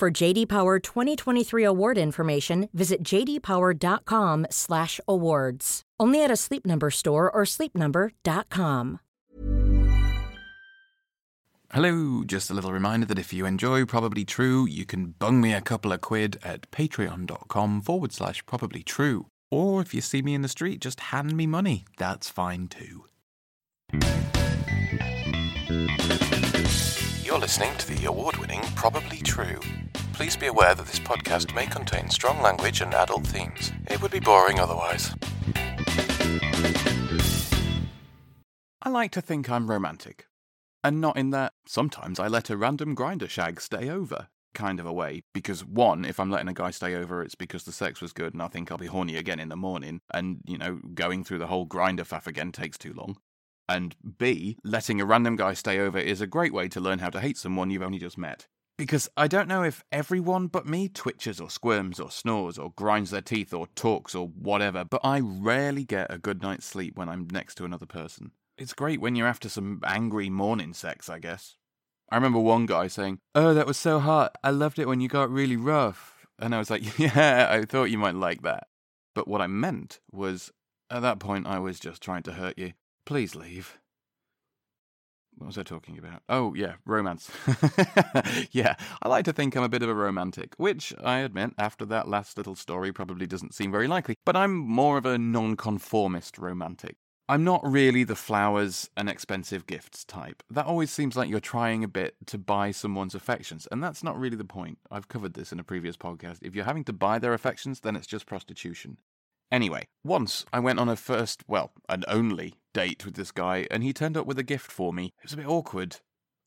For JD Power 2023 award information, visit jdpower.com/awards. Only at a Sleep Number store or sleepnumber.com. Hello, just a little reminder that if you enjoy Probably True, you can bung me a couple of quid at patreon.com forward slash probably true. Or if you see me in the street, just hand me money. That's fine too. You're listening to the award winning Probably True. Please be aware that this podcast may contain strong language and adult themes. It would be boring otherwise. I like to think I'm romantic. And not in that sometimes I let a random Grindr shag stay over kind of a way. Because one, if I'm letting a guy stay over, it's because the sex was good and I think I'll be horny again in the morning. And, you know, going through the whole Grindr faff again takes too long. And B, letting a random guy stay over is a great way to learn how to hate someone you've only just met. Because I don't know if everyone but me twitches or squirms or snores or grinds their teeth or talks or whatever, but I rarely get a good night's sleep when I'm next to another person. It's great when you're after some angry morning sex, I guess. I remember one guy saying, Oh, that was so hot. I loved it when you got really rough. And I was like, Yeah, I thought you might like that. But what I meant was, at that point, I was just trying to hurt you. Please leave. What was I talking about? Oh, yeah, romance. yeah, I like to think I'm a bit of a romantic, which I admit, after that last little story, probably doesn't seem very likely. But I'm more of a nonconformist romantic. I'm not really the flowers and expensive gifts type. That always seems like you're trying a bit to buy someone's affections, and that's not really the point. I've covered this in a previous podcast. If you're having to buy their affections, then it's just prostitution. Anyway, once I went on a first, well, an only date with this guy, and he turned up with a gift for me. It was a bit awkward.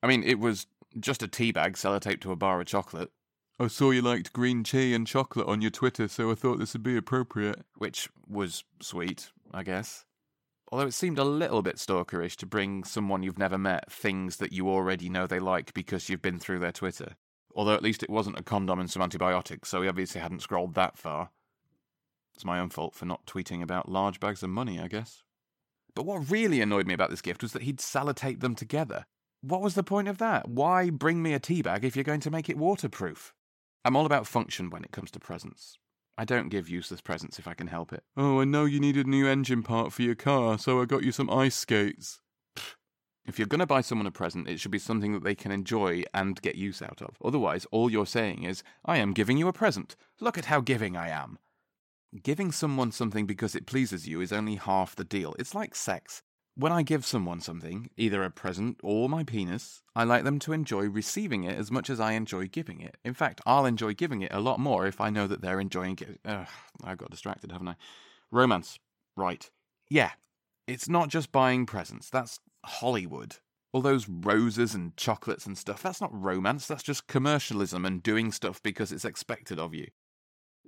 I mean, it was just a tea bag sellotaped to a bar of chocolate. I saw you liked green tea and chocolate on your Twitter, so I thought this would be appropriate. Which was sweet, I guess although it seemed a little bit stalkerish to bring someone you've never met things that you already know they like because you've been through their Twitter. Although at least it wasn't a condom and some antibiotics, so he obviously hadn't scrolled that far. It's my own fault for not tweeting about large bags of money, I guess. But what really annoyed me about this gift was that he'd sellotape them together. What was the point of that? Why bring me a tea bag if you're going to make it waterproof? I'm all about function when it comes to presents. I don't give useless presents if I can help it. Oh, I know you needed a new engine part for your car, so I got you some ice skates. If you're going to buy someone a present, it should be something that they can enjoy and get use out of. Otherwise, all you're saying is, I am giving you a present. Look at how giving I am. Giving someone something because it pleases you is only half the deal. It's like sex. When I give someone something, either a present or my penis, I like them to enjoy receiving it as much as I enjoy giving it. In fact, I'll enjoy giving it a lot more if I know that they're enjoying it. Ugh, I got distracted, haven't I? Romance. Right. Yeah. It's not just buying presents. That's Hollywood. All those roses and chocolates and stuff, that's not romance. That's just commercialism and doing stuff because it's expected of you.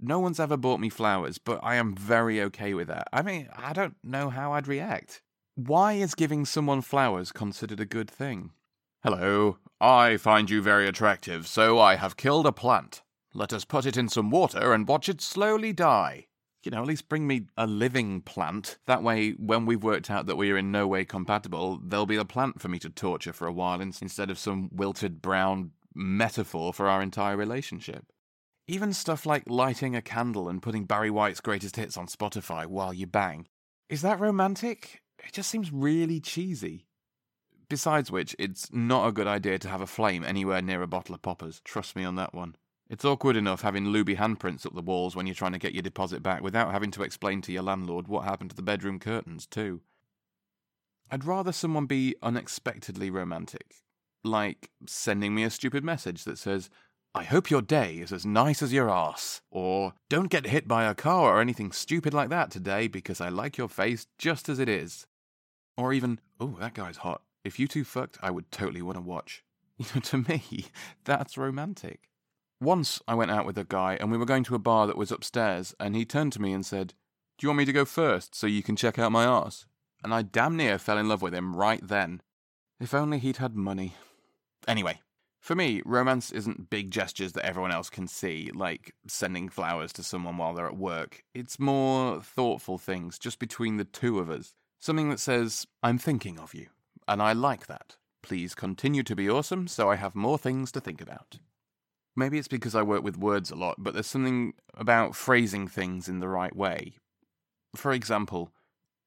No one's ever bought me flowers, but I am very okay with that. I mean, I don't know how I'd react. Why is giving someone flowers considered a good thing? Hello, I find you very attractive, so I have killed a plant. Let us put it in some water and watch it slowly die. You know, at least bring me a living plant. That way, when we've worked out that we are in no way compatible, there'll be a plant for me to torture for a while instead of some wilted brown metaphor for our entire relationship. Even stuff like lighting a candle and putting Barry White's greatest hits on Spotify while you bang. Is that romantic? It just seems really cheesy. Besides which, it's not a good idea to have a flame anywhere near a bottle of poppers. Trust me on that one. It's awkward enough having looby handprints up the walls when you're trying to get your deposit back without having to explain to your landlord what happened to the bedroom curtains, too. I'd rather someone be unexpectedly romantic. Like sending me a stupid message that says, I hope your day is as nice as your ass. Or, don't get hit by a car or anything stupid like that today because I like your face just as it is. Or even, oh, that guy's hot. If you two fucked, I would totally want to watch. You know, to me, that's romantic. Once I went out with a guy and we were going to a bar that was upstairs, and he turned to me and said, Do you want me to go first so you can check out my arse? And I damn near fell in love with him right then. If only he'd had money. Anyway, for me, romance isn't big gestures that everyone else can see, like sending flowers to someone while they're at work. It's more thoughtful things, just between the two of us. Something that says, I'm thinking of you, and I like that. Please continue to be awesome so I have more things to think about. Maybe it's because I work with words a lot, but there's something about phrasing things in the right way. For example,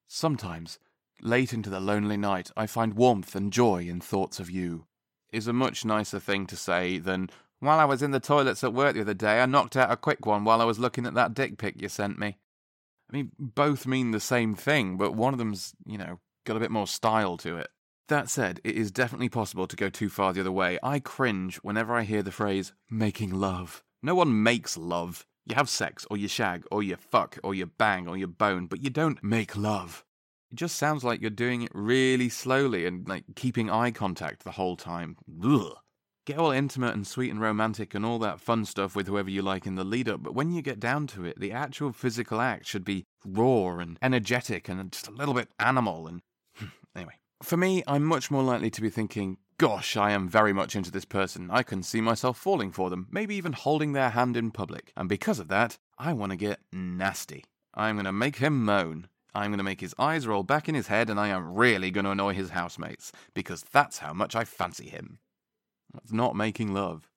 sometimes, late into the lonely night, I find warmth and joy in thoughts of you, is a much nicer thing to say than, while I was in the toilets at work the other day, I knocked out a quick one while I was looking at that dick pic you sent me. I mean, both mean the same thing, but one of them's, you know, got a bit more style to it. That said, it is definitely possible to go too far the other way. I cringe whenever I hear the phrase making love. No one makes love. You have sex, or you shag, or you fuck, or you bang, or you bone, but you don't make love. It just sounds like you're doing it really slowly and like keeping eye contact the whole time. Ugh. Get all intimate and sweet and romantic and all that fun stuff with whoever you like in the lead up, but when you get down to it, the actual physical act should be raw and energetic and just a little bit animal and. anyway. For me, I'm much more likely to be thinking, gosh, I am very much into this person. I can see myself falling for them, maybe even holding their hand in public. And because of that, I want to get nasty. I'm going to make him moan. I'm going to make his eyes roll back in his head, and I am really going to annoy his housemates, because that's how much I fancy him. That's not making love.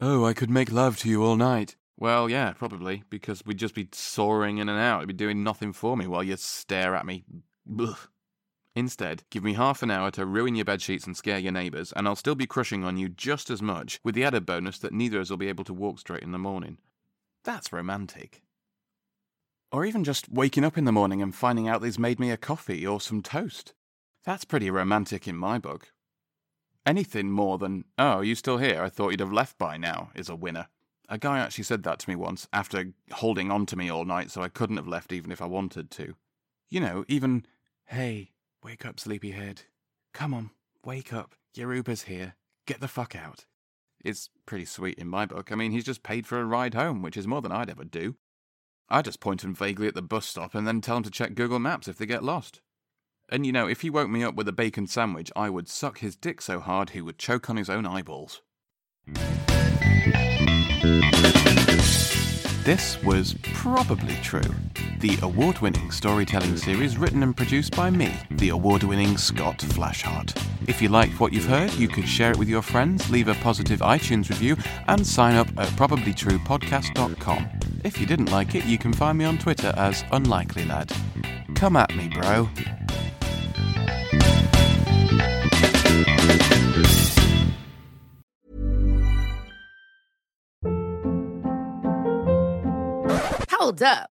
Oh, I could make love to you all night. Well, yeah, probably, because we'd just be soaring in and out. It'd be doing nothing for me while you stare at me. Ugh. Instead, give me half an hour to ruin your bed sheets and scare your neighbours, and I'll still be crushing on you just as much, with the added bonus that neither of us will be able to walk straight in the morning. That's romantic. Or even just waking up in the morning and finding out he's made me a coffee or some toast. That's pretty romantic in my book. Anything more than, oh, are you still here? I thought you'd have left by now, is a winner. A guy actually said that to me once, after holding on to me all night so I couldn't have left even if I wanted to. You know, even, hey, Wake up, sleepyhead. Come on, wake up. Your Uber's here. Get the fuck out. It's pretty sweet in my book. I mean, he's just paid for a ride home, which is more than I'd ever do. I just point him vaguely at the bus stop and then tell him to check Google Maps if they get lost. And you know, if he woke me up with a bacon sandwich, I would suck his dick so hard he would choke on his own eyeballs. This was probably true. The award winning storytelling series written and produced by me, the award winning Scott Flashheart. If you liked what you've heard, you could share it with your friends, leave a positive iTunes review, and sign up at probablytruepodcast.com. If you didn't like it, you can find me on Twitter as Unlikely Lad. Come at me, bro. Hold up.